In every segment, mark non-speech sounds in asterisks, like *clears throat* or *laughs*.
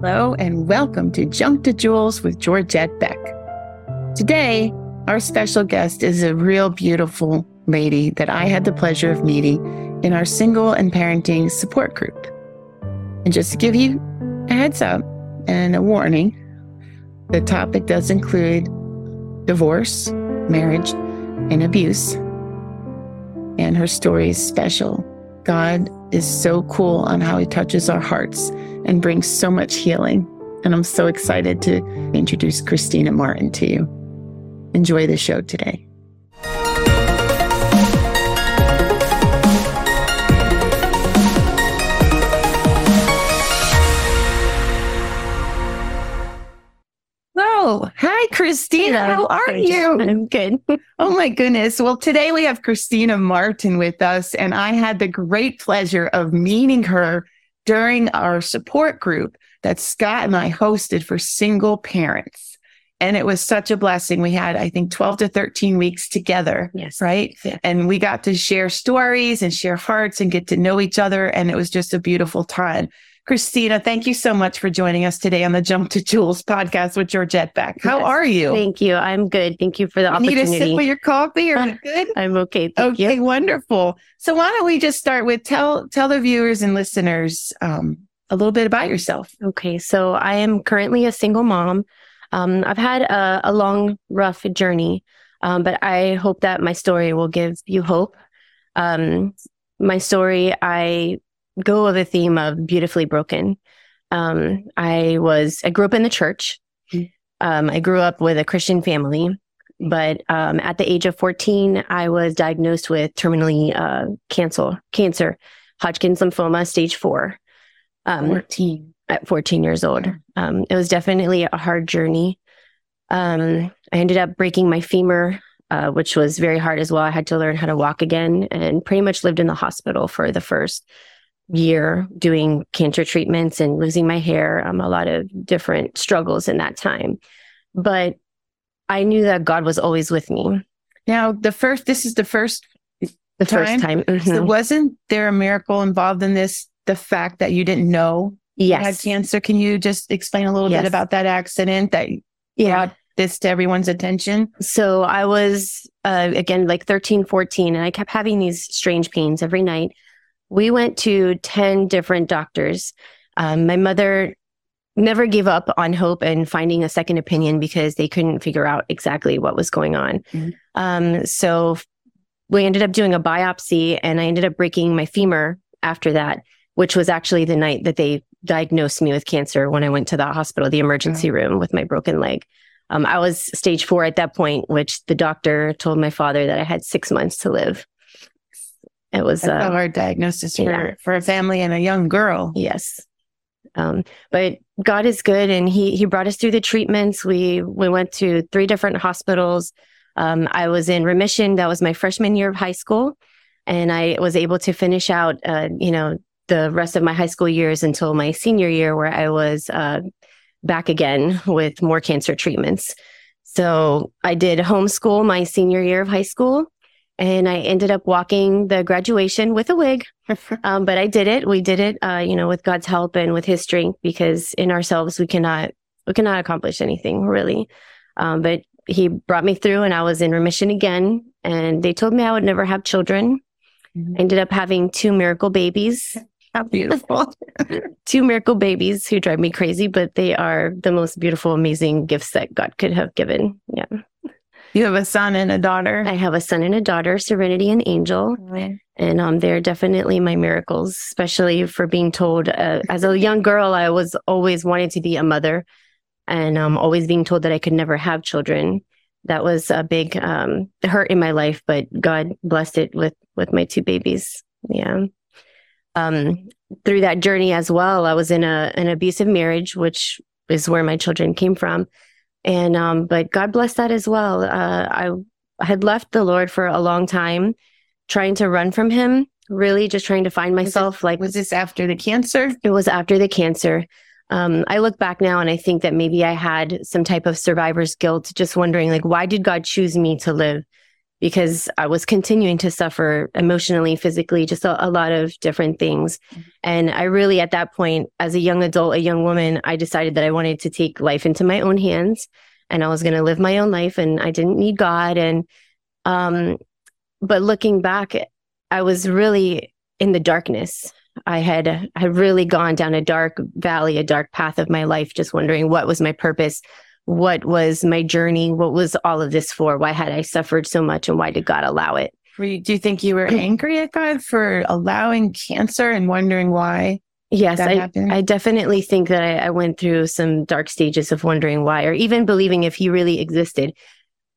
Hello, and welcome to Junk to Jewels with Georgette Beck. Today, our special guest is a real beautiful lady that I had the pleasure of meeting in our single and parenting support group. And just to give you a heads up and a warning, the topic does include divorce, marriage, and abuse. And her story is special. God is so cool on how he touches our hearts and brings so much healing. And I'm so excited to introduce Kristina Martin to you. Enjoy the show today. Hello. Hi, Kristina. How are you? I'm good. *laughs* Oh my goodness. Well, today we have Kristina Martin with us, and I had the great pleasure of meeting her during our support group that Scott and I hosted for single parents. And it was such a blessing. We had, I think, 12 to 13 weeks together. Yes. Right. And we got to share stories and share hearts and get to know each other. And it was just a beautiful time. Kristina, thank you so much for joining us today on the Junk to Jewels podcast with Georgette Beck. How Yes. are you? Thank you. I'm good. Thank you for the opportunity. You Need a sip of your coffee or *laughs* good? I'm okay. Thank Okay, you. wonderful. So why don't we just start with tell tell the viewers and listeners um, a little bit about yourself. Okay. So I am currently a single mom. Um, I've had a, a long, rough journey, um, but I hope that my story will give you hope. Um, my story, I go with a theme of beautifully broken. Um, I was, I grew up in the church. Um, I grew up with a Christian family, but um, at the age of 14, I was diagnosed with terminally uh, cancer, cancer, Hodgkin's lymphoma, stage four. Um, 14. at 14 years old. Um, it was definitely a hard journey. Um, I ended up breaking my femur, uh, which was very hard as well. I had to learn how to walk again and pretty much lived in the hospital for the first year doing cancer treatments and losing my hair. Um, a lot of different struggles in that time. But I knew that God was always with me Now the first this is the first the Time? first time. so Mhm. wasn't there a miracle involved in this? The fact that you didn't know you had cancer. Can you just explain a little Yes. bit about that accident that Yeah. brought this to everyone's attention? So I was, uh, again, like 13, 14, and I kept having these strange pains every night. We went to 10 different doctors. Um, my mother never gave up on hope and finding a second opinion because they couldn't figure out exactly what was going on. Mhm. Um, so we ended up doing a biopsy, and I ended up breaking my femur after that, which was actually the night that they diagnosed me with cancer when I went to the hospital, the emergency room with my broken leg. Um, I was stage four at that point, which the doctor told my father that I had six months to live. It was, That's a uh, hard diagnosis for, yeah. for a family and a young girl. yes. Um, but God is good, and he he brought us through the treatments. We we went to three different hospitals. Um, I was in remission. That was my freshman year of high school, and I was able to finish out, uh, you know, the rest of my high school years until my senior year, where I was uh, back again with more cancer treatments. So I did homeschool my senior year of high school, and I ended up walking the graduation with a wig. *laughs* Um, but I did it. We did it, uh, you know, with God's help and with His strength, because in ourselves we cannot we cannot accomplish anything really. Um, but He brought me through, and I was in remission again. And they told me I would never have children. Mhm. I ended up having two miracle babies, How beautiful. *laughs* two miracle babies who drive me crazy, but they are the most beautiful, amazing gifts that God could have given. Yeah, you have a son and a daughter. I have a son and a daughter, Serenity and Angel. and um, they're definitely my miracles especially for being told uh, as a young girl i was always wanting to be a mother and um, always being told that i could never have children. That was a big um, hurt in my life but god blessed it with with my two babies. Yeah. Um, through that journey as well i was in a an abusive marriage which is where my children came from and um, but god bless that as well uh, i had left the lord for a long time trying to run from him, really just trying to find myself. Like Was this after the cancer? it was after the cancer. Um, I look back now and I think that maybe I had some type of survivor's guilt, just wondering like, why did God choose me to live? Because I was continuing to suffer emotionally, physically, just a, a lot of different things. And I really, at that point, as a young adult, a young woman, I decided that I wanted to take life into my own hands and I was going to live my own life and I didn't need God. And, um, but looking back, I was really in the darkness. I had I had really gone down a dark valley, a dark path of my life, just wondering what was my purpose, what was my journey? What was all of this for? Why had I suffered so much and why did God allow it? You, do you think you were *clears throat* angry at God for allowing cancer and wondering why? Yes, I, I definitely think that I, I went through some dark stages of wondering why, or even believing if he really existed,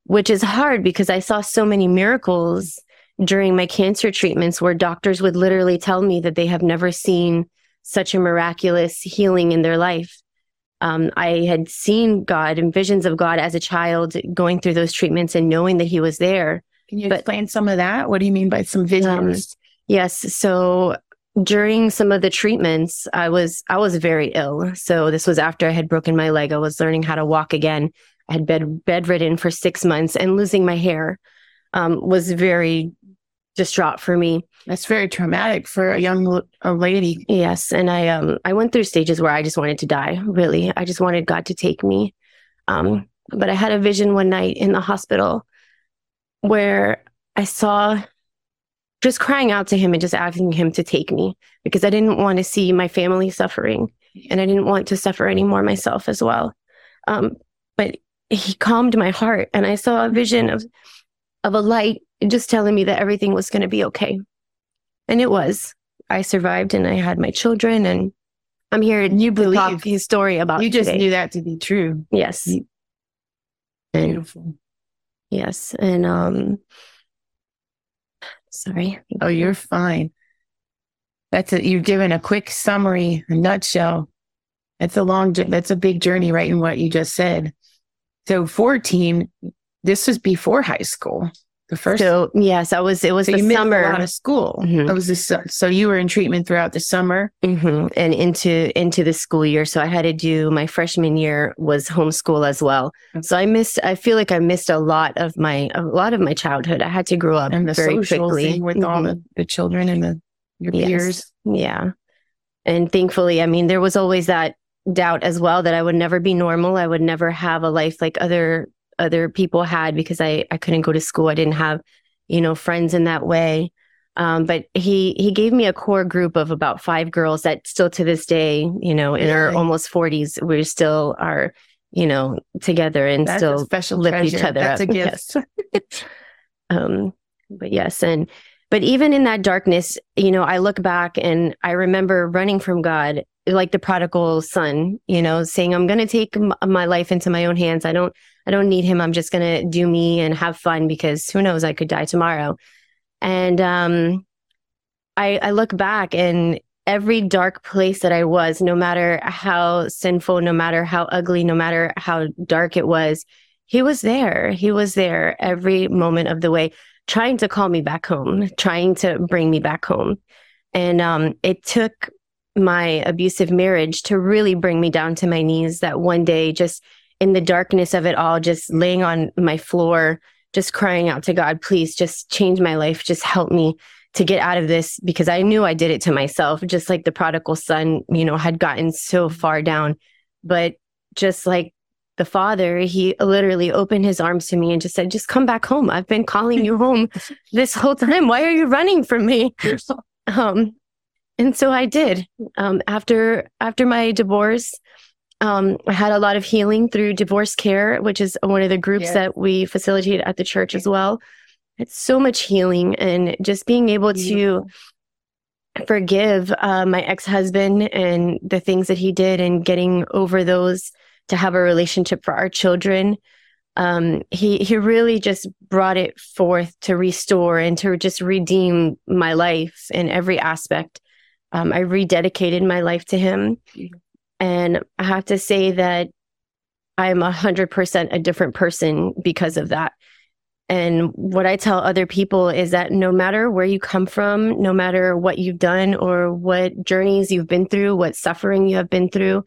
which is hard because I saw so many miracles during my cancer treatments where doctors would literally tell me that they have never seen such a miraculous healing in their life. Um, I had seen God and visions of God as a child going through those treatments and knowing that He was there. Can you but, explain some of that? What do you mean by some visions? Um, yes. So during some of the treatments, I was I was very ill. So this was after I had broken my leg. I was learning how to walk again. I had bed bedridden for six months, and losing my hair um, was very distraught for me. That's very traumatic for a young a lady. Yes, and I um I went through stages where I just wanted to die. Really, I just wanted God to take me. Um, but I had a vision one night in the hospital where I saw just crying out to him and just asking him to take me because I didn't want to see my family suffering and I didn't want to suffer anymore myself as well. Um, but he calmed my heart and I saw a vision of of a light just telling me that everything was going to be okay. And it was. I survived and I had my children and I'm here And you talk his story about You just today. knew that to be true. Yes. You, Beautiful. yes. And um sorry. Oh, you're fine. That's it. You've given a quick summary, a nutshell. That's a long, that's a big journey, right? In what you just said. So 14, this was before high school. The first. So yes, I was. It was so the summer out of school. Mm-hmm. It was this. So you were in treatment throughout the summer mm-hmm. and into into the school year. So I had to do my freshman year was homeschool as well. Okay. So I missed. I feel like I missed a lot of my a lot of my childhood. I had to grow up and the very social quickly thing with mm-hmm. all the, the children and the your yes. peers. Yeah, and thankfully, I mean, there was always that doubt as well that I would never be normal. I would never have a life like other other people had because I, I couldn't go to school. I didn't have, you know, friends in that way. Um, but he he gave me a core group of about five girls that still to this day, you know, in our almost forties, we still are, you know, together and That's still special lift treasure. each other That's up. a gift. Yes. *laughs* um, but yes, and but even in that darkness, you know, I look back and I remember running from God like the prodigal son, you know, saying, I'm going to take m- my life into my own hands. I don't, I don't need him. I'm just going to do me and have fun because who knows, I could die tomorrow. And, um, I, I look back and every dark place that I was, no matter how sinful, no matter how ugly, no matter how dark it was, he was there. He was there every moment of the way, trying to call me back home, trying to bring me back home. And um, it took my abusive marriage to really bring me down to my knees that one day just in the darkness of it all just laying on my floor just crying out to God please just change my life. Just help me to get out of this because I knew I did it to myself just like the prodigal son you know had gotten so far down. But just like the father he literally opened his arms to me and just said just come back home. I've been calling you home *laughs* this whole time. Why are you running from me? Um and so I did. Um, after after my divorce, um, I had a lot of healing through divorce care, which is one of the groups yes. that we facilitate at the church as well. It's so much healing and just being able to forgive uh, my ex husband and the things that he did and getting over those to have a relationship for our children. Um, he he really just brought it forth to restore and to just redeem my life in every aspect um, I rededicated my life to him. And I have to say that I'm a hundred percent a different person because of that. And what I tell other people is that no matter where you come from, no matter what you've done or what journeys you've been through, what suffering you have been through,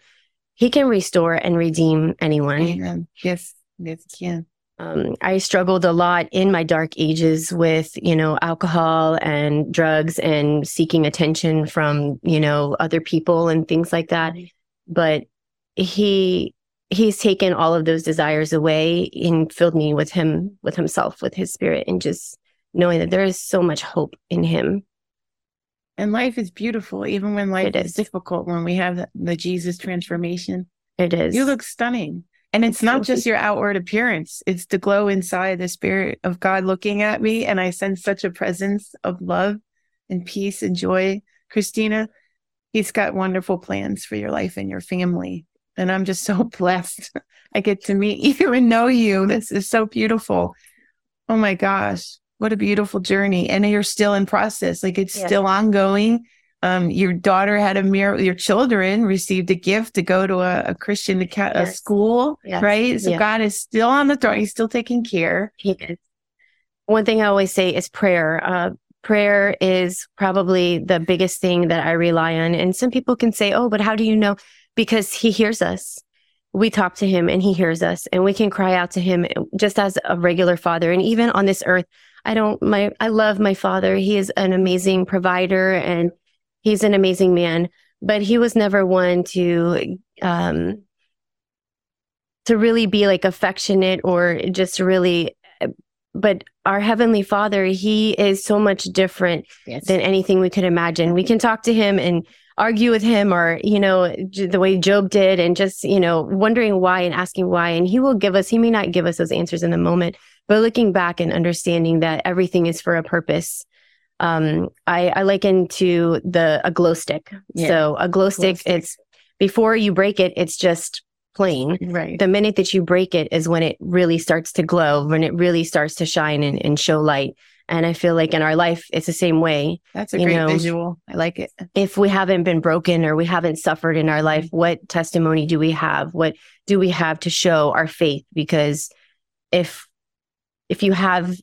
he can restore and redeem anyone. Amen. Yes, yes, he can. Um, I struggled a lot in my dark ages with, you know, alcohol and drugs and seeking attention from, you know, other people and things like that. But he he's taken all of those desires away and filled me with him with himself with his spirit and just knowing that there is so much hope in him and life is beautiful even when life is. is. difficult when we have the jesus transformation it is you look stunning and it's not just your outward appearance it's the glow inside the spirit of god looking at me and i sense such a presence of love and peace and joy kristina he's got wonderful plans for your life and your family and I'm just so *laughs* blessed. I get to meet *laughs* you and know you. This is so beautiful. Oh my gosh, what a beautiful journey. And you're still in process. Like it's yeah. still ongoing. Um, your daughter had a mirror, your children received a gift to go to a, a Christian a yes. school, yes. right? So God is still on the throne. He's still taking care. He is. One thing I always say is prayer. Uh, prayer is probably the biggest thing that I rely on. And some people can say, oh, but how do you know? because he hears us. We talk to him and he hears us and we can cry out to him just as a regular father. And even on this earth, I don't, my, I love my father. He is an amazing provider and he's an amazing man, but he was never one to, um, to really be like affectionate or just really but our heavenly father he is so much different yes. than anything we could imagine. We can talk to him and argue with him or you know the way job did and just you know wondering why and asking why. And he will give us he may not give us those answers in the moment but looking back and understanding that everything is for a purpose. Um i i liken to the a glow stick. Yeah. so a glow stick, glow stick. it's before you break it it's just plain right the minute that you break it is when it really starts to glow when it really starts to shine and, and show light and I feel like in our life, it's the same way. That's a you great know, visual. I like it. If we haven't been broken or we haven't suffered in our life, mm-hmm. what testimony do we have? What do we have to show our faith? Because if if you have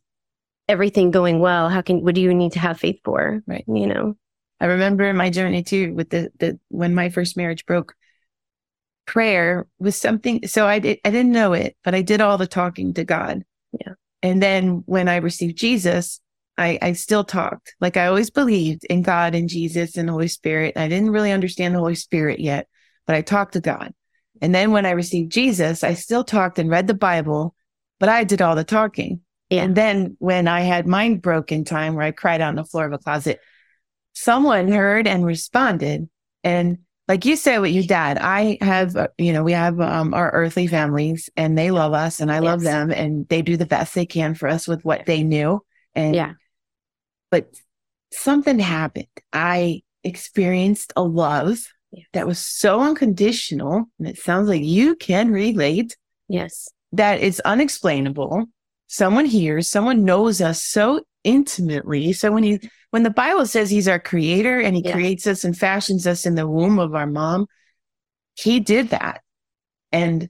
everything going well, how can what do you need to have faith for? Right. You know. I remember my journey too with the the when my first marriage broke. Prayer was something so I did I didn't know it, but I did all the talking to God. Yeah. And then when I received Jesus, I, I still talked. Like I always believed in God and Jesus and the Holy Spirit. I didn't really understand the Holy Spirit yet, but I talked to God. And then when I received Jesus, I still talked and read the Bible, but I did all the talking. Yeah. And then when I had mine broken time where I cried on the floor of a closet, someone heard and responded. And like you said with your dad, I have, uh, you know, we have um, our earthly families and they love us and I love them and they do the best they can for us with what they knew. And yeah, but something happened. I experienced a love yes. that was so unconditional. And it sounds like you can relate. Yes. That it's unexplainable. Someone hears, someone knows us so intimately. So when he when the Bible says he's our creator and he yes. creates us and fashions us in the womb of our mom, he did that. And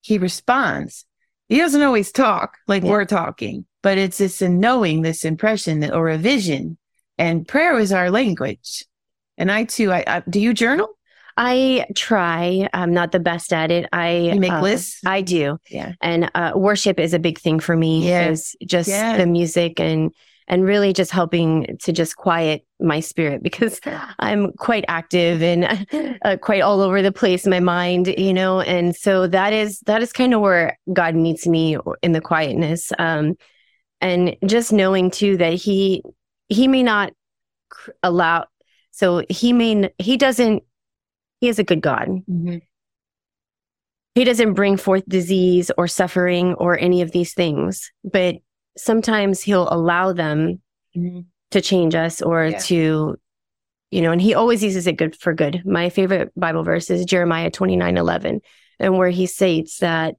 he responds. He doesn't always talk like yeah. we're talking, but it's this a knowing, this impression or a vision. And prayer is our language. And I too, I, I do you journal? I try. I'm not the best at it. I you make uh, lists. I do. Yeah. And uh, worship is a big thing for me. Yes. Just yeah. the music and and really just helping to just quiet my spirit *laughs* because I'm quite active and *laughs* uh, quite all over the place in my mind, you know. And so that is that is kind of where God meets me in the quietness. Um, and just knowing too that he he may not allow so he may he doesn't he is a good God. Mm-hmm. He doesn't bring forth disease or suffering or any of these things, but sometimes he'll allow them mm-hmm. to change us or yeah. to, you know, and he always uses it good for good. My favorite Bible verse is Jeremiah 29 11, and where he states that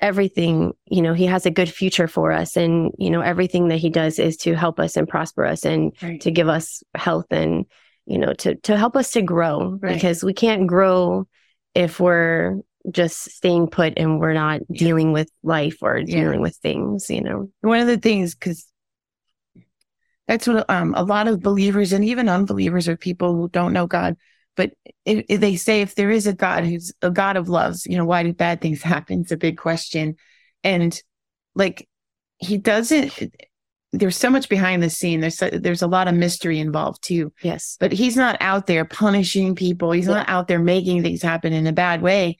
everything, you know, he has a good future for us. And, you know, everything that he does is to help us and prosper us and right. to give us health and you know, to to help us to grow right. because we can't grow if we're just staying put and we're not yeah. dealing with life or yeah. dealing with things, you know. One of the things because that's what um, a lot of believers and even unbelievers or people who don't know God, but if, if they say if there is a God who's a God of loves, you know, why do bad things *laughs* happen? It's a big question, and like he doesn't there's so much behind the scene there's so, there's a lot of mystery involved too Yes. but he's not out there punishing people he's not out there making things happen in a bad way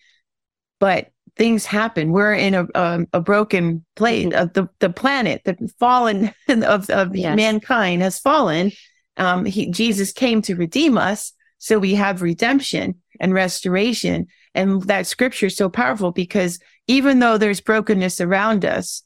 but things happen. We're in a a, a broken place. Mhm. of the the planet the fallen *laughs* of of Yes. mankind has fallen. Um he jesus came to redeem us so we have redemption and restoration. And that scripture is so powerful because even though there's brokenness around us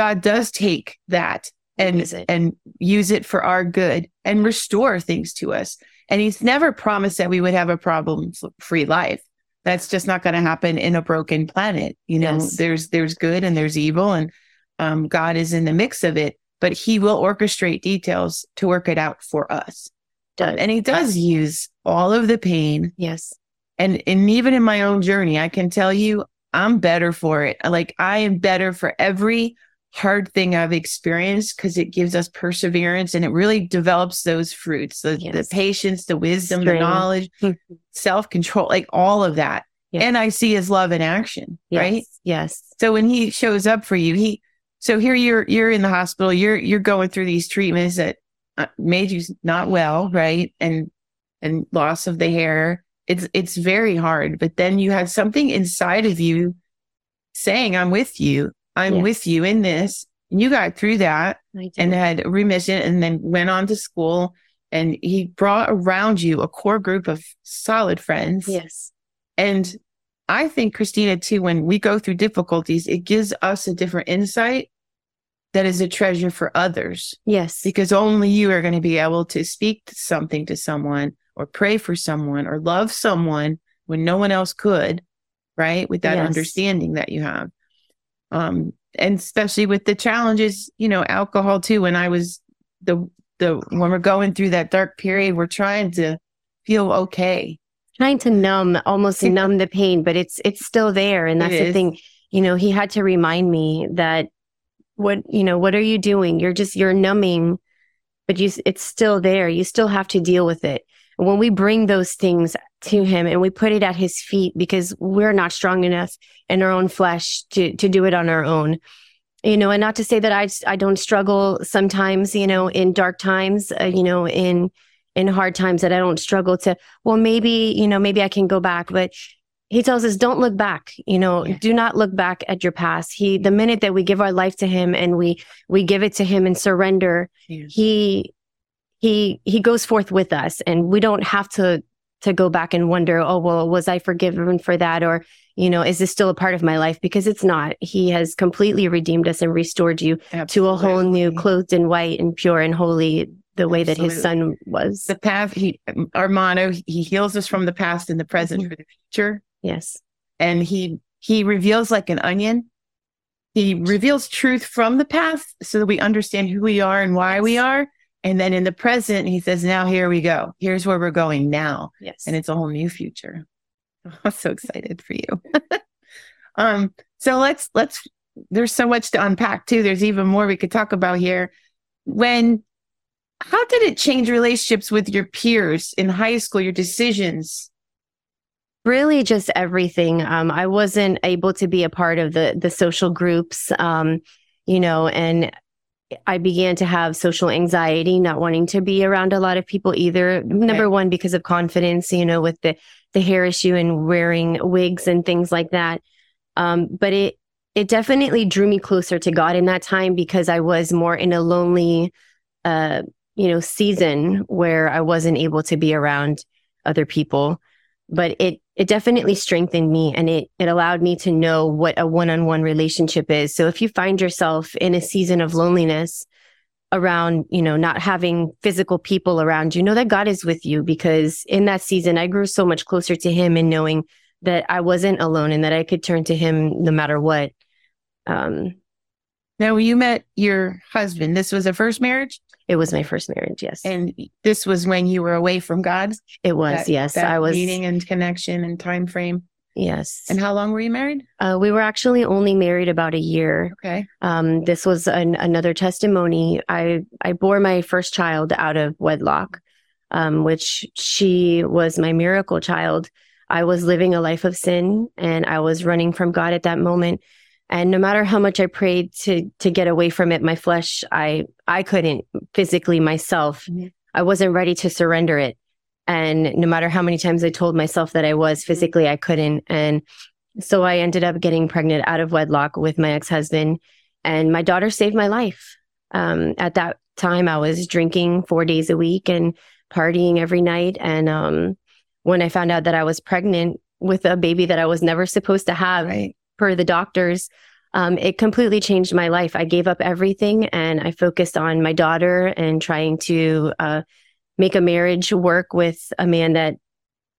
god does take that and Use and use it for our good and restore things to us. And he's never promised that we would have a problem free life that's just not going to happen in a broken planet you know Yes. there's there's good and there's evil and um, god is in the mix of it but he will orchestrate details to work it out for us Does. and he does use all of the pain Yes. and and even in my own journey i can tell you i'm better for it like i am better for every hard thing i've experienced because it gives us perseverance and it really develops those fruits the, the patience the wisdom the knowledge Mhm. self-control like all of that Yes. and i see his love in action Yes. right Yes. so when he shows up for you he so here you're you're in the hospital you're you're going through these treatments that uh, made you not well right and and loss of the hair it's it's very hard but then you have something inside of you saying i'm with you i'm with you in this and you got through that and had remission and then went on to school and he brought around you a core group of solid friends yes. and I think, Kristina, too, when we go through difficulties, it gives us a different insight that is a treasure for others Yes. because only you are going to be able to speak something to someone or pray for someone or love someone when no one else could, right? With that Yes. understanding that you have. Um, and especially with the challenges, you know, alcohol too. When I was the, the, when we're going through that dark period, we're trying to feel okay. trying to numb almost numb the pain but it's it's still there and that's the is. thing you know he had to remind me that what you know what are you doing you're just you're numbing but you it's still there you still have to deal with it when we bring those things to him and we put it at his feet because we're not strong enough in our own flesh to to do it on our own. You know and not to say that i i don't struggle sometimes you know in dark times uh, you know in in hard times that i don't struggle to well maybe you know maybe i can go back but he tells us don't look back you know Yeah. do not look back at your past. He the minute that we give our life to him and we we give it to him and surrender he he he goes forth with us and we don't have to to go back and wonder oh well was i forgiven for that? Or you know is this still a part of my life? Because it's not. He has completely redeemed us and restored you to a whole new clothed in white and pure and holy the way that his son was. The path he our motto he heals us from the past and the present Mhm. for the future. Yes. And he he reveals like an onion. He reveals truth from the past so that we understand who we are and why we are and then in the present he says now here we go. Here's where we're going now. Yes. And it's a whole new future. *laughs* I'm so excited for you. *laughs* Um so let's let's there's so much to unpack too. There's even more we could talk about here. When how did it change relationships with your peers in high school your decisions? Really just everything. Um i wasn't able to be a part of the the social groups um you know and i began to have social anxiety not wanting to be around a lot of people either. Number one because of confidence you know with the the hair issue and wearing wigs and things like that. Um but it it definitely drew me closer to god in that time because i was more in a lonely uh you know season where i wasn't able to be around other people. But it it definitely strengthened me and it it allowed me to know what a one-on-one relationship is. So if you find yourself in a season of loneliness around you know not having physical people around you know that god is with you because in that season i grew so much closer to him and knowing that i wasn't alone and that i could turn to him no matter what. Um now you met your husband this was a first marriage it was my first marriage yes. And this was when you were away from god? It was that- yes. that i was meeting and connection and time frame? Yes. And how long were you married? Uh, we were actually only married about a year. Okay. Um, this was an, another testimony. I I bore my first child out of wedlock, um, which she was my miracle child. I was living a life of sin and I was running from God at that moment. And no matter how much I prayed to to get away from it, my flesh, I I couldn't physically myself. Mhm. I wasn't ready to surrender it. And no matter how many times I told myself that I was physically, I couldn't. And so I ended up getting pregnant out of wedlock with my ex husband, and my daughter saved my life. Um, at that time, I was drinking four days a week and partying every night. And um, when I found out that I was pregnant with a baby that I was never supposed to have, Right. Per the doctors, um, it completely changed my life. I gave up everything and I focused on my daughter and trying to uh, make a marriage work with a man that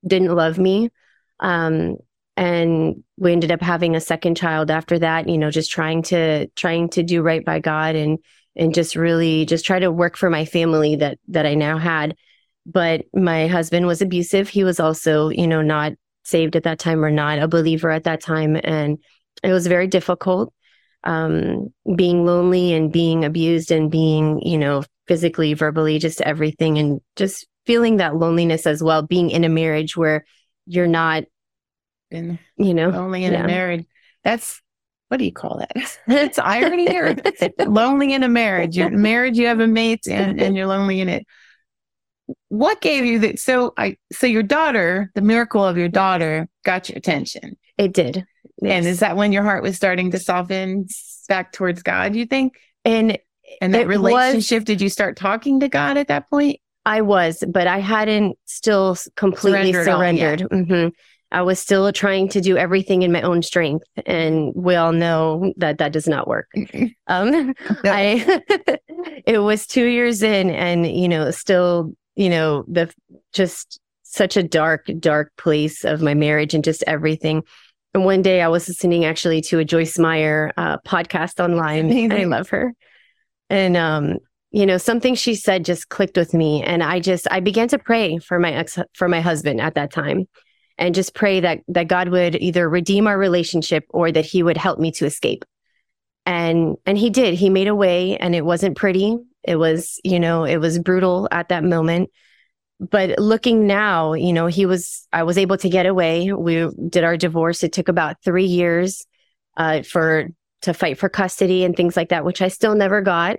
didn't love me. Um, and we ended up having a second child after that. You know, just trying to trying to do right by God and and just really just try to work for my family that that I now had. But my husband was abusive. He was also, you know, not saved at that time or not a believer at that time, and it was very difficult um, being lonely and being abused and being, you know, physically, verbally, just everything, and just feeling that loneliness as well. Being in a marriage where you're not, Been you know, lonely in yeah. a marriage. That's what do you call that? *laughs* It's irony or lonely in a marriage. You're in marriage, you have a mate, and, and you're lonely in it. What gave you that? So I, so your daughter, the miracle of your daughter, got your attention, it did. And is that when your heart was starting to soften back towards God? You think? and And that It was- relationship, did you start talking to God at that point? I was, but I hadn't still completely Surrendered surrendered. hmm I was still trying to do everything in my own strength, and we all know that that does not work. *laughs* Um, I *laughs* it was two years in, and you know, still, you know, the just such a dark, dark place of my marriage and just everything. And one day, I was listening actually to a Joyce Meyer uh, podcast online. I love her, and um, you know, something she said just clicked with me, and I just I began to pray for my ex for my husband at that time. And just pray that that God would either redeem our relationship or that He would help me to escape and and he did he made a way and it wasn't pretty it was you know it was brutal at that moment but looking now you know he was i was able to get away. We did our divorce. It took about three years uh, for to fight for custody and things like that which i still never got.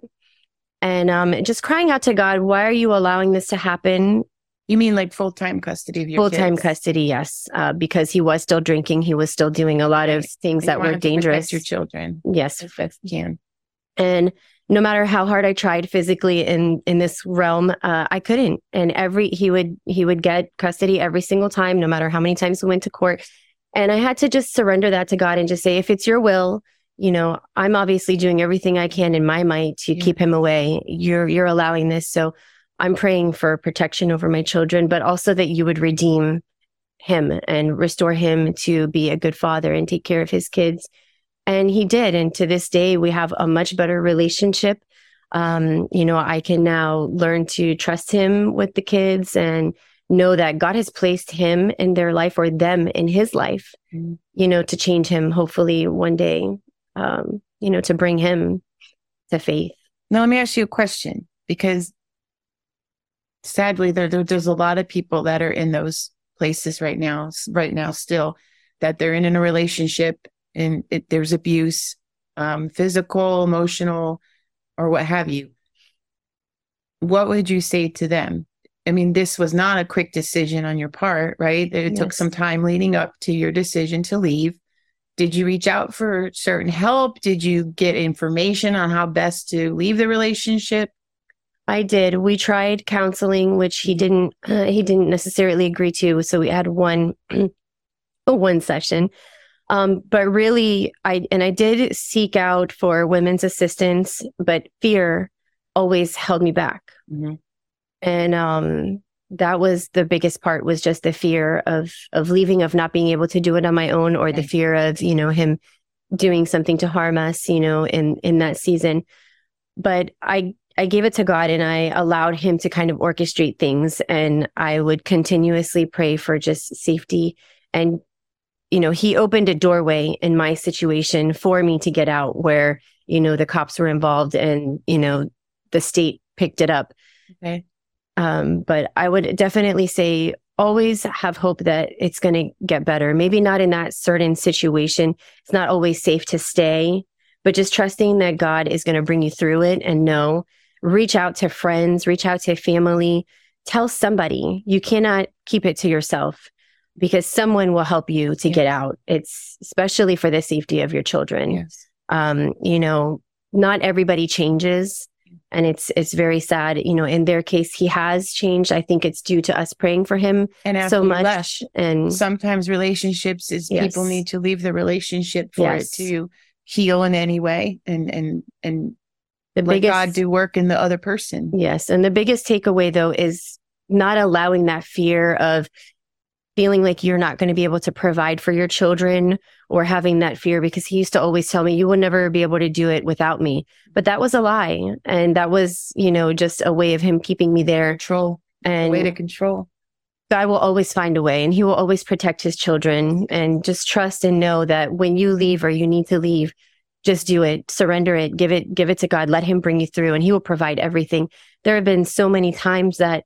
And um, just crying out to god why are you allowing this to happen? You mean like full time custody of your full time custody yes. Uh, because he was still drinking. He was still doing a lot of things You that were dangerous Your children, yes. best you can. and no matter how hard i tried physically in in this realm uh, i couldn't. And every he would he would get custody every single time no matter how many times we went to court. And i had to just surrender that to god and just say if it's your will you know i'm obviously doing everything i can in my might to Yeah. keep him away. You're you're allowing this so i'm praying for protection over my children but also that you would redeem him and restore him to be a good father and take care of his kids and he did. And to this day we have a much better relationship. Um, you know i can now learn to trust him with the kids and know that god has placed him in their life or them in his life Mm. you know to change him hopefully one day um, you know to bring him to faith. Now, let me ask you a question because sadly, there, there- there's a lot of people that are in those places right now, right now, still, that they're in, in, a relationship and it, there's abuse, um, physical, emotional, or what have you. What would you say to them? I mean, this was not a quick decision on your part, right? It took some time leading up to your decision to leave. Did you reach out for certain help? Did you get information on how best to leave the relationship? I did. We tried counseling, which he didn't. Uh, he didn't necessarily agree to. So we had one, *clears throat* one session. Um, but really, I and I did seek out for women's assistance, but fear always held me back. And um, that was the biggest part was just the fear of of leaving, of not being able to do it on my own, or the fear of you know him doing something to harm us, you know, in in that season. But I I gave it to God and I allowed him to kind of orchestrate things and I would continuously pray for just safety and you know, he opened a doorway in my situation for me to get out where, you know, the cops were involved and, you know, the state picked it up. Okay. Um, but I would definitely say always have hope that it's going to get better. Maybe not in that certain situation. It's not always safe to stay, but just trusting that God is going to bring you through it and know, reach out to friends, reach out to family, tell somebody. You cannot keep it to yourself because someone will help you to get out. It's especially for the safety of your children. Yes. Um, you know, not everybody changes and it's it's very sad you know in their case he has changed i think it's due to us praying for him And so much left, and sometimes relationships is people need to leave the relationship for Yes. it to heal in any way and and and the let biggest God do work in the other person. yes and the biggest takeaway though is not allowing that fear of feeling like you're not going to be able to provide for your children or having that fear because he used to always tell me you will never be able to do it without me. But that was a lie and that was you know just a way of him keeping me there. Control, and way to control. God will always find a way and he will always protect his children and just trust and know that when you leave or you need to leave, just do it, surrender it, give it, give it to God, let him bring you through and he will provide everything. There have been so many times that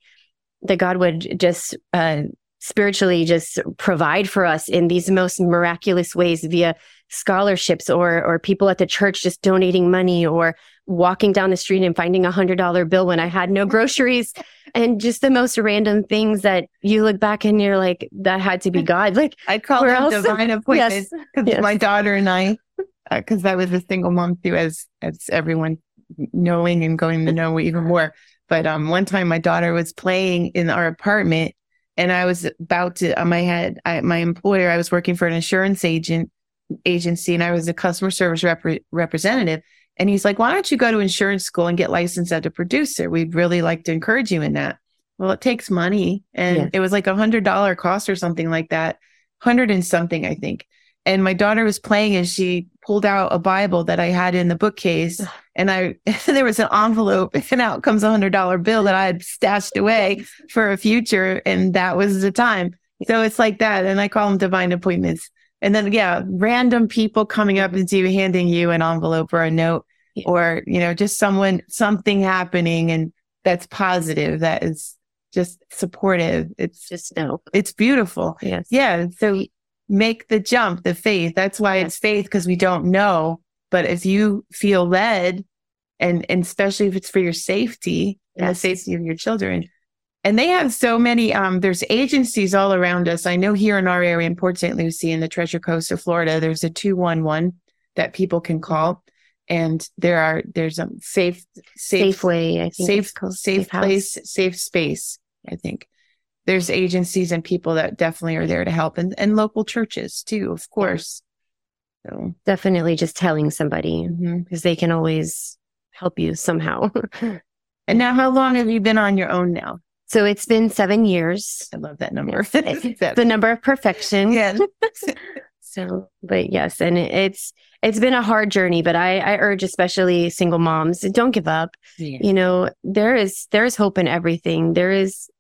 that God would just uh spiritually just provide for us in these most miraculous ways via scholarships or or people at the church just donating money or walking down the street and finding a hundred dollar bill when I had no *laughs* groceries and just the most random things that you look back and you're like, that had to be *laughs* God. Like, I call them else? divine *laughs* appointments yes, because yes. my daughter and I, because I was a single mom too, as as everyone knowing and going to know even more. But um, one time my daughter was playing in our apartment, and I was about to. Um, I had I, my employer. I was working for an insurance agent agency, and I was a customer service rep- representative. And he's like, "Why don't you go to insurance school and get licensed as a producer? We'd really like to encourage you in that." Well, it takes money, and Yeah. it was like a hundred dollar cost or something like that, hundred and something, I think. And my daughter was playing, and she pulled out a Bible that I had in the bookcase, and I *laughs* there was an envelope, *laughs* and out comes a hundred dollar bill that I had stashed away for a future, and that was the time. So it's like that, and I call them divine appointments. And then yeah, random people coming up to you, handing you an envelope or a note, Yeah. or you know, just someone something happening, and that's positive. That is just supportive. It's just no. it's beautiful. Yes. Yeah. So make the jump, the faith. That's why it's faith because we don't know. But if you feel led, and, and especially if it's for your safety and the safety of your children, and they have so many, um, there's agencies all around us. I know here in our area in Port St. Lucie in the Treasure Coast of Florida, there's a 211 that people can call. And there are, there's a safe, safe, Safeway, I think. safe, safe House. place, safe space. I think there's agencies and people that definitely are there to help, and and local churches too, of course. So, Definitely just telling somebody mm-hmm. because they can always help you somehow. *laughs* and now, how long have you been on your own now? so it's been seven years. I love that number. *laughs* The number of perfection. yeah, *laughs* So, but yes, and it's it's been a hard journey, but I I urge especially single moms, don't give up. You know, there is there is hope in everything. There is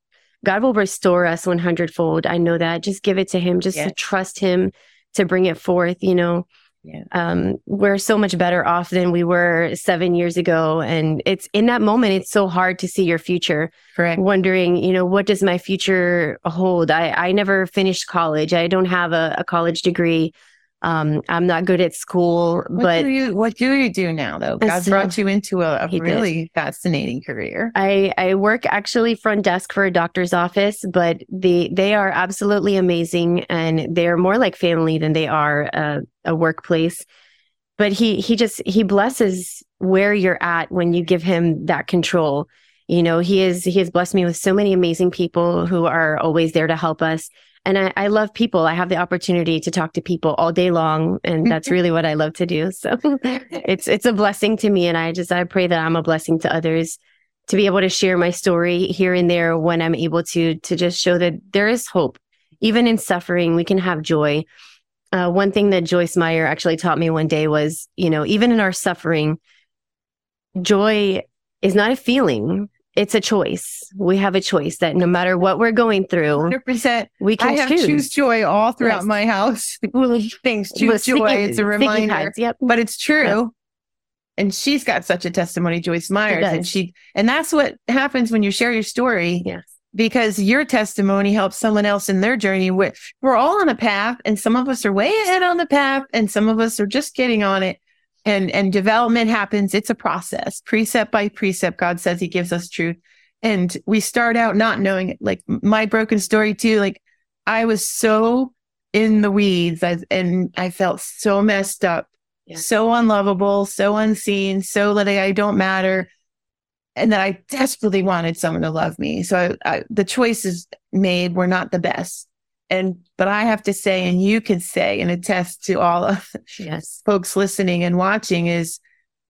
God will restore us 100 fold. I know that. Just give it to him, just Yes. to trust him to bring it forth, you know. Yeah. Um we're so much better off than we were 7 years ago and it's in that moment it's so hard to see your future correct. wondering, you know, what does my future hold? I, I never finished college. I don't have a, a college degree. Um, I'm not good at school, What but do you what do you do now though? God So- brought you into a, a He did. really fascinating career. I, I work actually front desk for a doctor's office, but they, they are absolutely amazing and they're more like family than they are a, a workplace. But he he just he blesses where you're at when you give him that control. You know, he is he has blessed me with so many amazing people who are always there to help us. And I, I love people. I have the opportunity to talk to people all day long, and that's *laughs* really what I love to do. So *laughs* it's it's a blessing to me, and I just I pray that I'm a blessing to others to be able to share my story here and there when I'm able to to just show that there is hope, even in suffering. We can have joy. Uh, one thing that Joyce Meyer actually taught me one day was, you know, even in our suffering, joy is not a feeling; it's a choice. We have a choice that no matter what we're going through, 100%. we can I have choose. choose joy all throughout Yes. my house. *laughs* Things choose With joy. sticky- it's a reminder. Yep. but it's true. And she's got such a testimony, Joyce Myers, and she and that's what happens when you share your story. Yes. because your testimony helps someone else in their journey. We're, we're all on a path and some of us are way ahead on the path and some of us are just getting on it and, and development happens. It's a process, precept by precept. God says he gives us truth. And we start out not knowing it. Like my broken story too. Like I was so in the weeds and I felt so messed up, yeah. so unlovable, so unseen, so that I don't matter and that I desperately wanted someone to love me. So I, I, the choices made were not the best. And, but I have to say, and you can say and attest to all of *laughs* yes. folks listening and watching is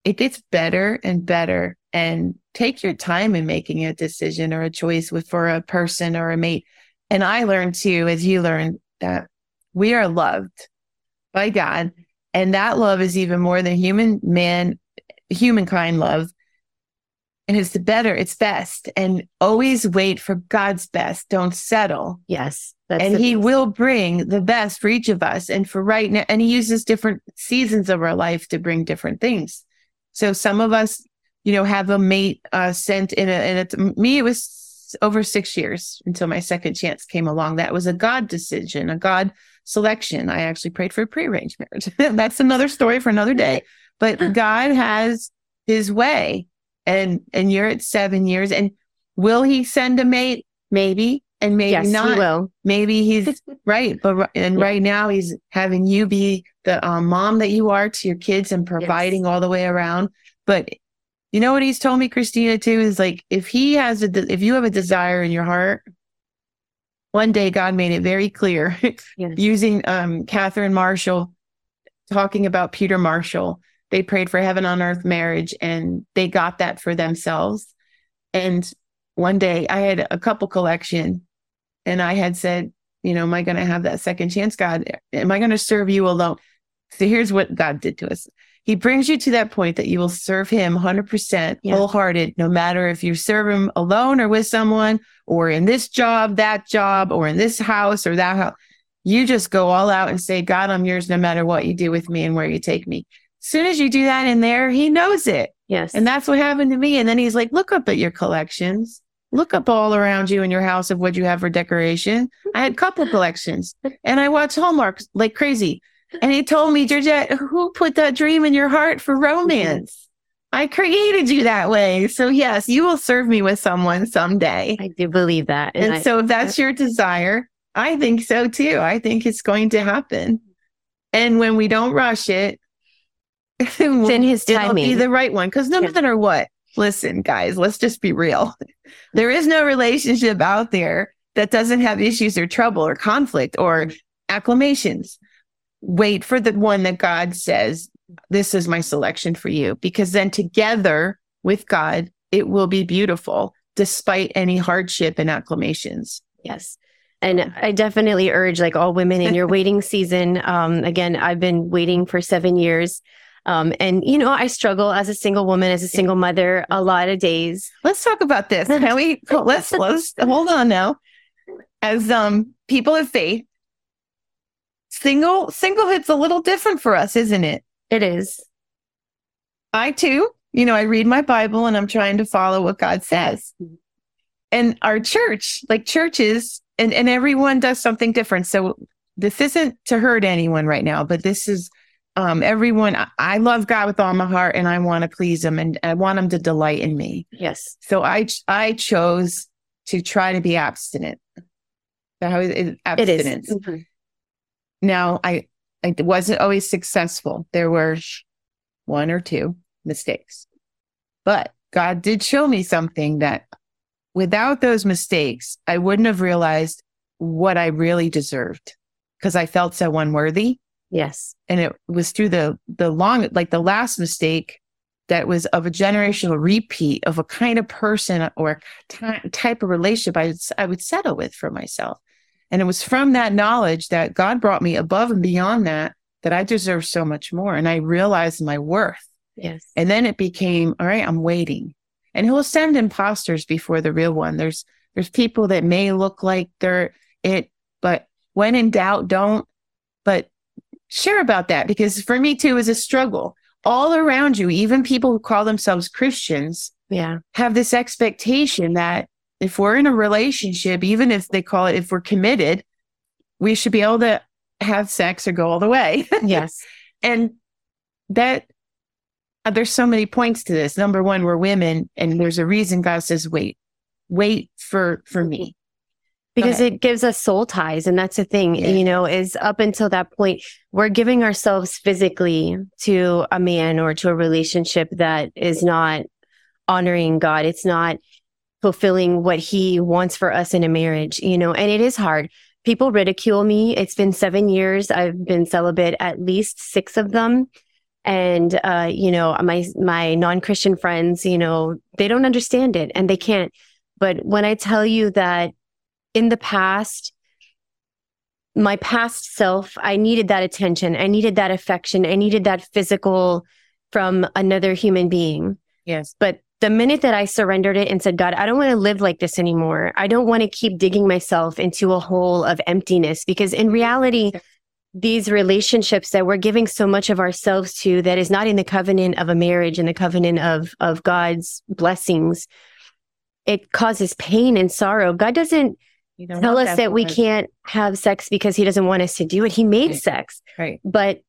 it gets better and better. And take your time in making a decision or a choice with for a person or a mate. And I learned too, as you learned, that we are loved by God. And that love is even more than human man, humankind love and it's the better, it's best. And always wait for God's best. Don't settle. Yes. and he best. will bring the best for each of us. And for right now, and he uses different seasons of our life to bring different things. So some of us, you know, have a mate uh, sent in a, and it, me, it was over six years until my second chance came along. That was a God decision, a God selection. I actually prayed for a prearranged marriage. *laughs* That's another story for another day. *laughs* But God has his way and and you're at seven years. And will he send a mate? Maybe, and maybe yes, not. He will. Maybe he's *laughs* right, but and yeah. right now he's having you be the um, mom that you are to your kids and providing yes. all the way around. But you know what he's told me, Kristina, too, is like if he has a de- if you have a desire in your heart, one day God made it very clear *laughs* yes. using um, Catherine Marshall talking about Peter Marshall they prayed for heaven on earth marriage and they got that for themselves. And one day I had a couple collection and I had said, you know, am I going to have that second chance, God? Am I going to serve you alone? So here's what God did to us. He brings you to that point that you will serve him 100% yeah. wholehearted, no matter if you serve him alone or with someone or in this job, that job, or in this house or that house. You just go all out and say, God, I'm yours no matter what you do with me and where you take me soon as you do that in there, he knows it. Yes. And that's what happened to me. And then he's like, look up at your collections. Look up all around you in your house of what you have for decoration. I had a couple collections and I watched Hallmark like crazy. And he told me, Georgette, who put that dream in your heart for romance? I created you that way. So yes, you will serve me with someone someday. I do believe that. And, and I, so if that's your desire, I think so too. I think it's going to happen. And when we don't rush it, in his timing. It'll be the right one. Because no yeah. matter what, listen, guys, let's just be real. *laughs* There is no relationship out there that doesn't have issues or trouble or conflict or acclamations. Wait for the one that God says, this is my selection for you. Because then together with God, it will be beautiful despite any hardship and acclamations. Yes. And I definitely urge like all women in your *laughs* waiting season. Um, again, I've been waiting for seven years. Um, and you know, I struggle as a single woman, as a single mother, a lot of days. Let's talk about this. Can we? *laughs* let's let's hold on now. As um people of faith, single singlehood's a little different for us, isn't it? It is. I too, you know, I read my Bible and I'm trying to follow what God says. And our church, like churches, and, and everyone does something different. So this isn't to hurt anyone right now, but this is um, everyone, I love God with all my heart and I want to please him and I want him to delight in me. Yes. So I, I chose to try to be abstinent. That was abstinence. It is. Mm-hmm. Now I, I wasn't always successful. There were one or two mistakes, but God did show me something that without those mistakes, I wouldn't have realized what I really deserved because I felt so unworthy. Yes. And it was through the the long like the last mistake that was of a generational repeat of a kind of person or ty- type of relationship I would, I would settle with for myself. And it was from that knowledge that God brought me above and beyond that that I deserve so much more and I realized my worth. Yes. And then it became, all right, I'm waiting. And he'll send imposters before the real one. There's there's people that may look like they're it, but when in doubt, don't. But share about that because for me too is a struggle all around you even people who call themselves christians yeah have this expectation that if we're in a relationship, even if they call it, if we're committed, we should be able to have sex or go all the way. *laughs* Yes. and that uh, there's so many points to this. Number one, we're women, and there's a reason God says, wait, wait for for me. Because it gives us soul ties. And that's the thing, Yeah. you know, is up until that point, we're giving ourselves physically to a man or to a relationship that is not honoring God. It's not fulfilling what he wants for us in a marriage, you know, and it is hard. People ridicule me. It's been seven years. I've been celibate at least six of them. And uh, you know, my my non-Christian friends, you know, they don't understand it and they can't. But when I tell you that in the past, my past self, I needed that attention. I needed that affection. I needed that physical from another human being. Yes. But the minute that I surrendered it and said, God, I don't want to live like this anymore. I don't want to keep digging myself into a hole of emptiness because in reality, these relationships that we're giving so much of ourselves to that is not in the covenant of a marriage and the covenant of of God's blessings, it causes pain and sorrow. God doesn't You tell us that we can't have sex because he doesn't want us to do it. He made Right. sex, Right. but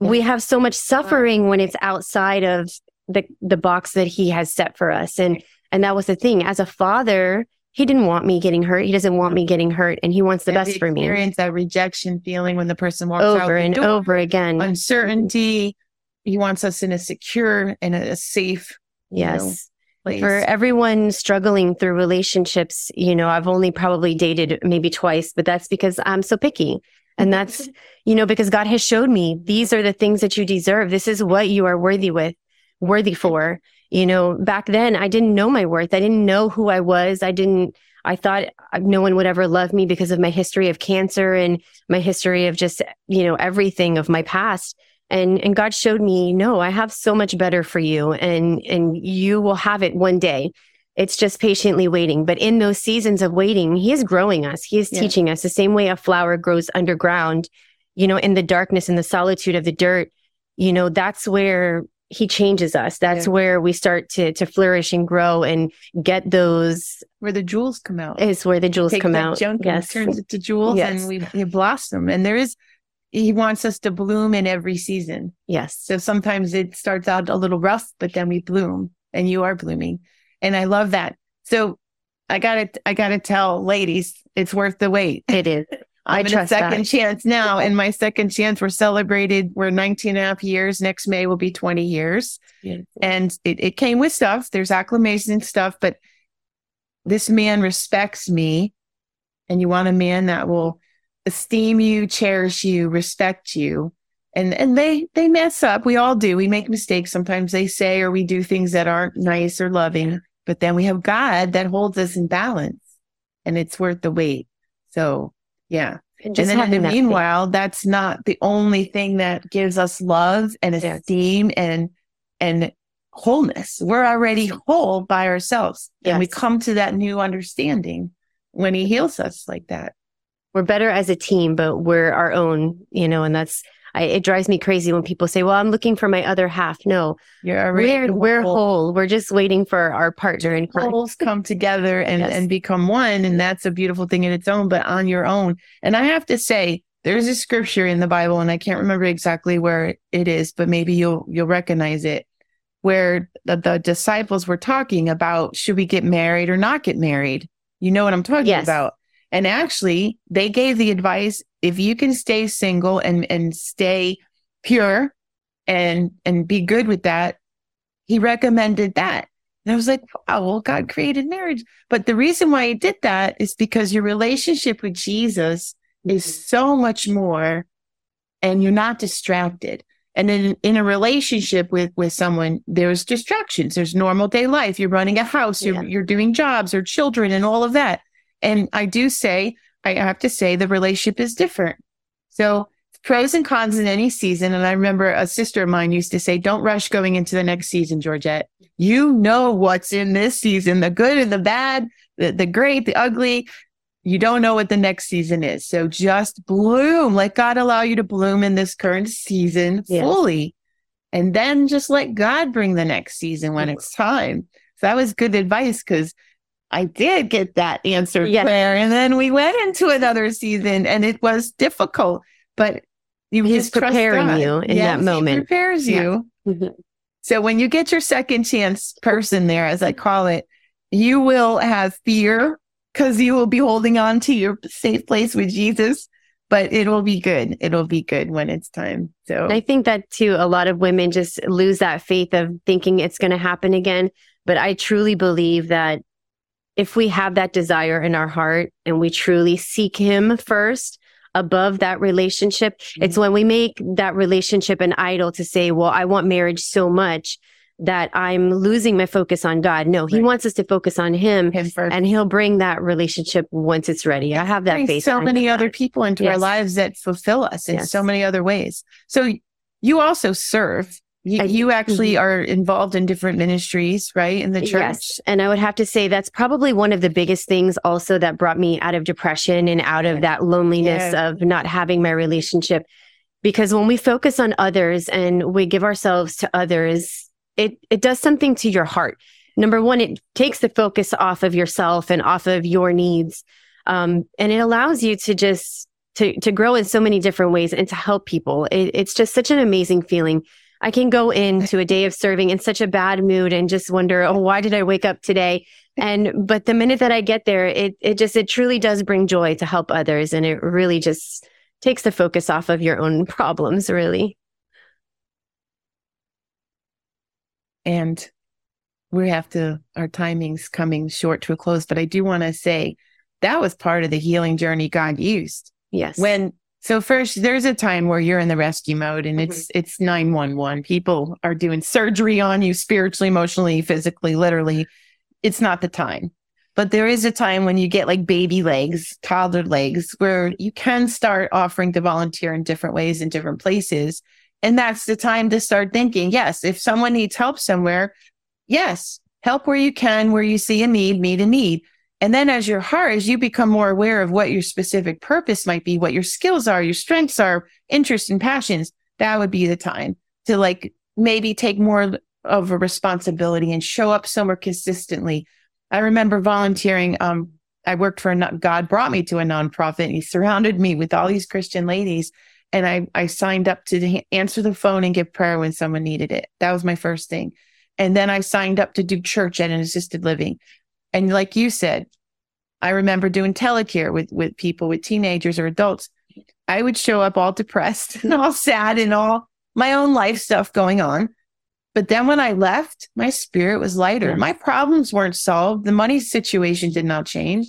we have so much suffering when it's outside of the the box that he has set for us. And and that was the thing. As a father, he didn't want me getting hurt. He doesn't want me getting hurt, and he wants the Have best you for me. Experience that rejection feeling when the person walks out Over the and door. over again. Uncertainty. He wants us in a secure and a, safe yes. Place. For everyone struggling through relationships, you know, I've only probably dated maybe twice, but that's because I'm so picky. And that's, *laughs* you know, because God has showed me these are the things that you deserve. This is what you are worthy with, worthy *laughs* for. You know, back then I didn't know my worth. I didn't know who I was. I didn't, I thought uh, no one would ever love me because of my history of cancer and my history of just, you know, everything of my past. And, and God showed me, no, I have so much better for you and, and you will have it one day. It's just patiently waiting. But in those seasons of waiting, he is growing us. He is Yeah. teaching us the same way a flower grows underground, you know, in the darkness, in the solitude of the dirt, you know, that's where he changes us. That's Yeah. where we start to to flourish and grow and get those where the jewels come out. is where the jewels Take come out. junk yes. and turns it to jewels Yes. and we, we blossom. And there is, he wants us to bloom in every season. Yes. So sometimes it starts out a little rough, but then we bloom and you are blooming. And I love that. So I gotta, I gotta tell ladies, it's worth the wait. It is. *laughs* I I'm in a second that. chance now. And my second chance, we're celebrated. We're 19 and a half years. Next May will be 20 years. And it, it came with stuff. There's acclamation and stuff, but this man respects me. And you want a man that will esteem you, cherish you, respect you. And and they they mess up. We all do. We make mistakes. Sometimes they say or we do things that aren't nice or loving. But then we have God that holds us in balance. And it's worth the wait. So yeah. And and then in the that meanwhile, that's not the only thing that gives us love and Yes. esteem and and wholeness. We're already whole by ourselves. And we come to that new understanding when he heals us like that. We're better as a team, but we're our own, you know, and that's, I, it drives me crazy when people say, well, I'm looking for my other half. No, You're already we're, we're whole. We're just waiting for our partner in crime. Wholes come together and, Yes. and become one. And that's a beautiful thing in its own, but on your own. And I have to say, there's a scripture in the Bible, and I can't remember exactly where it is, but maybe you'll you'll recognize it, where the, the disciples were talking about should we get married or not get married? You know what I'm talking Yes. about. And actually, they gave the advice if you can stay single and and stay pure and and be good with that, he recommended that. And I was like, wow, well, God created marriage. But the reason why he did that is because your relationship with Jesus is mm-hmm. so much more and you're not distracted. And in, in a relationship with, with someone, there's distractions. There's normal day life. You're running a house, you're, Yeah. you're doing jobs or children and all of that. And I do say, I have to say the relationship is different. So pros and cons in any season. And I remember a sister of mine used to say, don't rush going into the next season, Georgette. You know what's in this season, the good and the bad, the, the great, the ugly. You don't know what the next season is. So just bloom. Let God allow you to bloom in this current season Yes. fully. And then just let God bring the next season when it's time. So that was good advice because I did get that answered yes. prayer. And then we went into another season and it was difficult, but you He's preparing you in yes, that moment. prepares you. Yeah. Mm-hmm. So when you get your second chance person there, as I call it, you will have fear because you will be holding on to your safe place with Jesus, but it'll be good. It'll be good when it's time. So I think that too, a lot of women just lose that faith of thinking it's going to happen again. But I truly believe that if we have that desire in our heart and we truly seek Him first, above that relationship. Mm-hmm. It's when we make that relationship an idol to say, well, I want marriage so much that I'm losing my focus on God. No, he right. wants us to focus on him, him and he'll bring that relationship once it's ready. I have that faith. So many other people into yes. our lives that fulfill us in yes. so many other ways. So you also serve you, you actually mm-hmm. are involved in different ministries, right? In the church. Yes. And I would have to say that's probably one of the biggest things also that brought me out of depression and out of that loneliness yeah. of not having my relationship. Because when we focus on others and we give ourselves to others, it, it does something to your heart. Number one, it takes the focus off of yourself and off of your needs. Um, and it allows you to just to, to grow in so many different ways and to help people. It, it's just such an amazing feeling I can go into a day of serving in such a bad mood and just wonder, oh, why did I wake up today? And but the minute that I get there, it it just it truly does bring joy to help others, and it really just takes the focus off of your own problems, really. And we have to our timing's coming short to a close, but I do want to say that was part of the healing journey God used. Yes. When so first, there's a time where you're in the rescue mode and mm-hmm. it's it's 911. People are doing surgery on you spiritually, emotionally, physically, literally. It's not the time. But there is a time when you get like baby legs, toddler legs, where you can start offering to volunteer in different ways in different places. And that's the time to start thinking, yes, if someone needs help somewhere, yes, help where you can, where you see a need, meet a need. And then as your heart, as you become more aware of what your specific purpose might be, what your skills are, your strengths are, interests and passions, that would be the time to like maybe take more of a responsibility and show up somewhere consistently. I remember volunteering. Um, I worked for a, God brought me to a nonprofit and he surrounded me with all these Christian ladies. And I, I signed up to answer the phone and give prayer when someone needed it. That was my first thing. And then I signed up to do church at an assisted living. And like you said, I remember doing telecare with, with people, with teenagers or adults. I would show up all depressed *laughs* and all sad and all my own life stuff going on. But then when I left, my spirit was lighter. My problems weren't solved. The money situation did not change,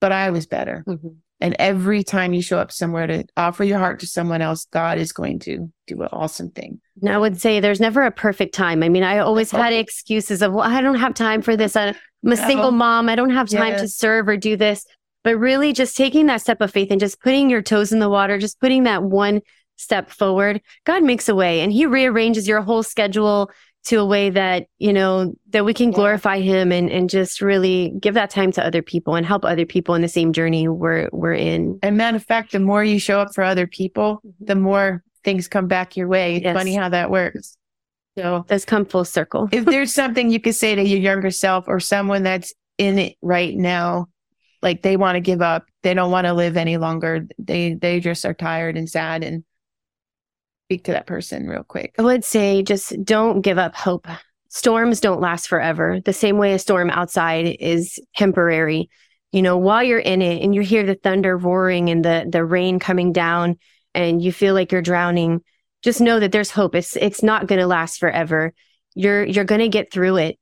but I was better. Mm-hmm. And every time you show up somewhere to offer your heart to someone else, God is going to do an awesome thing. I would say there's never a perfect time. I mean, I always had excuses of, well, I don't have time for this. I'm a single mom. I don't have time yes. to serve or do this. But really, just taking that step of faith and just putting your toes in the water, just putting that one step forward, God makes a way and He rearranges your whole schedule to a way that you know that we can glorify yeah. him and and just really give that time to other people and help other people in the same journey we're we're in and matter of fact the more you show up for other people mm-hmm. the more things come back your way it's yes. funny how that works so that's come full circle if *laughs* there's something you could say to your younger self or someone that's in it right now like they want to give up they don't want to live any longer they they just are tired and sad and speak to that person real quick? I would say just don't give up hope. Storms don't last forever. The same way a storm outside is temporary. You know, while you're in it and you hear the thunder roaring and the the rain coming down and you feel like you're drowning, just know that there's hope. It's it's not going to last forever. You're you're going to get through it.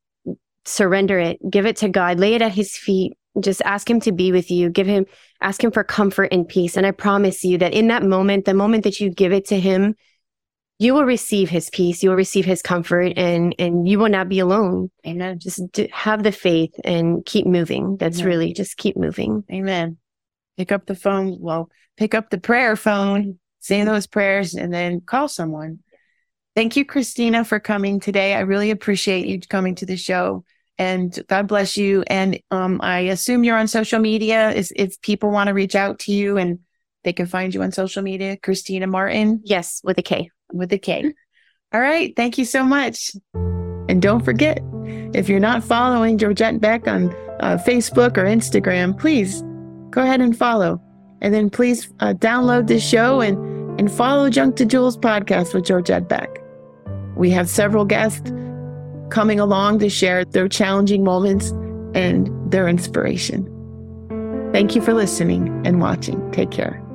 Surrender it. Give it to God. Lay it at his feet. Just ask him to be with you. Give him ask him for comfort and peace. And I promise you that in that moment, the moment that you give it to him, you will receive his peace you will receive his comfort and and you will not be alone. Amen. Just have the faith and keep moving. That's amen. really just keep moving. Amen. Pick up the phone well pick up the prayer phone say those prayers and then call someone. Thank you Kristina for coming today. I really appreciate you coming to the show and god bless you. And um, i assume you're on social media is if people want to reach out to you and they can find you on social media Kristina Martin? Yes with a k with a K. All right. Thank you so much. And don't forget, if you're not following Georgette Beck on uh, Facebook or Instagram, please go ahead and follow. And then please uh, download this show and, and follow Junk to Jewels podcast with Georgette Beck. We have several guests coming along to share their challenging moments and their inspiration. Thank you for listening and watching. Take care.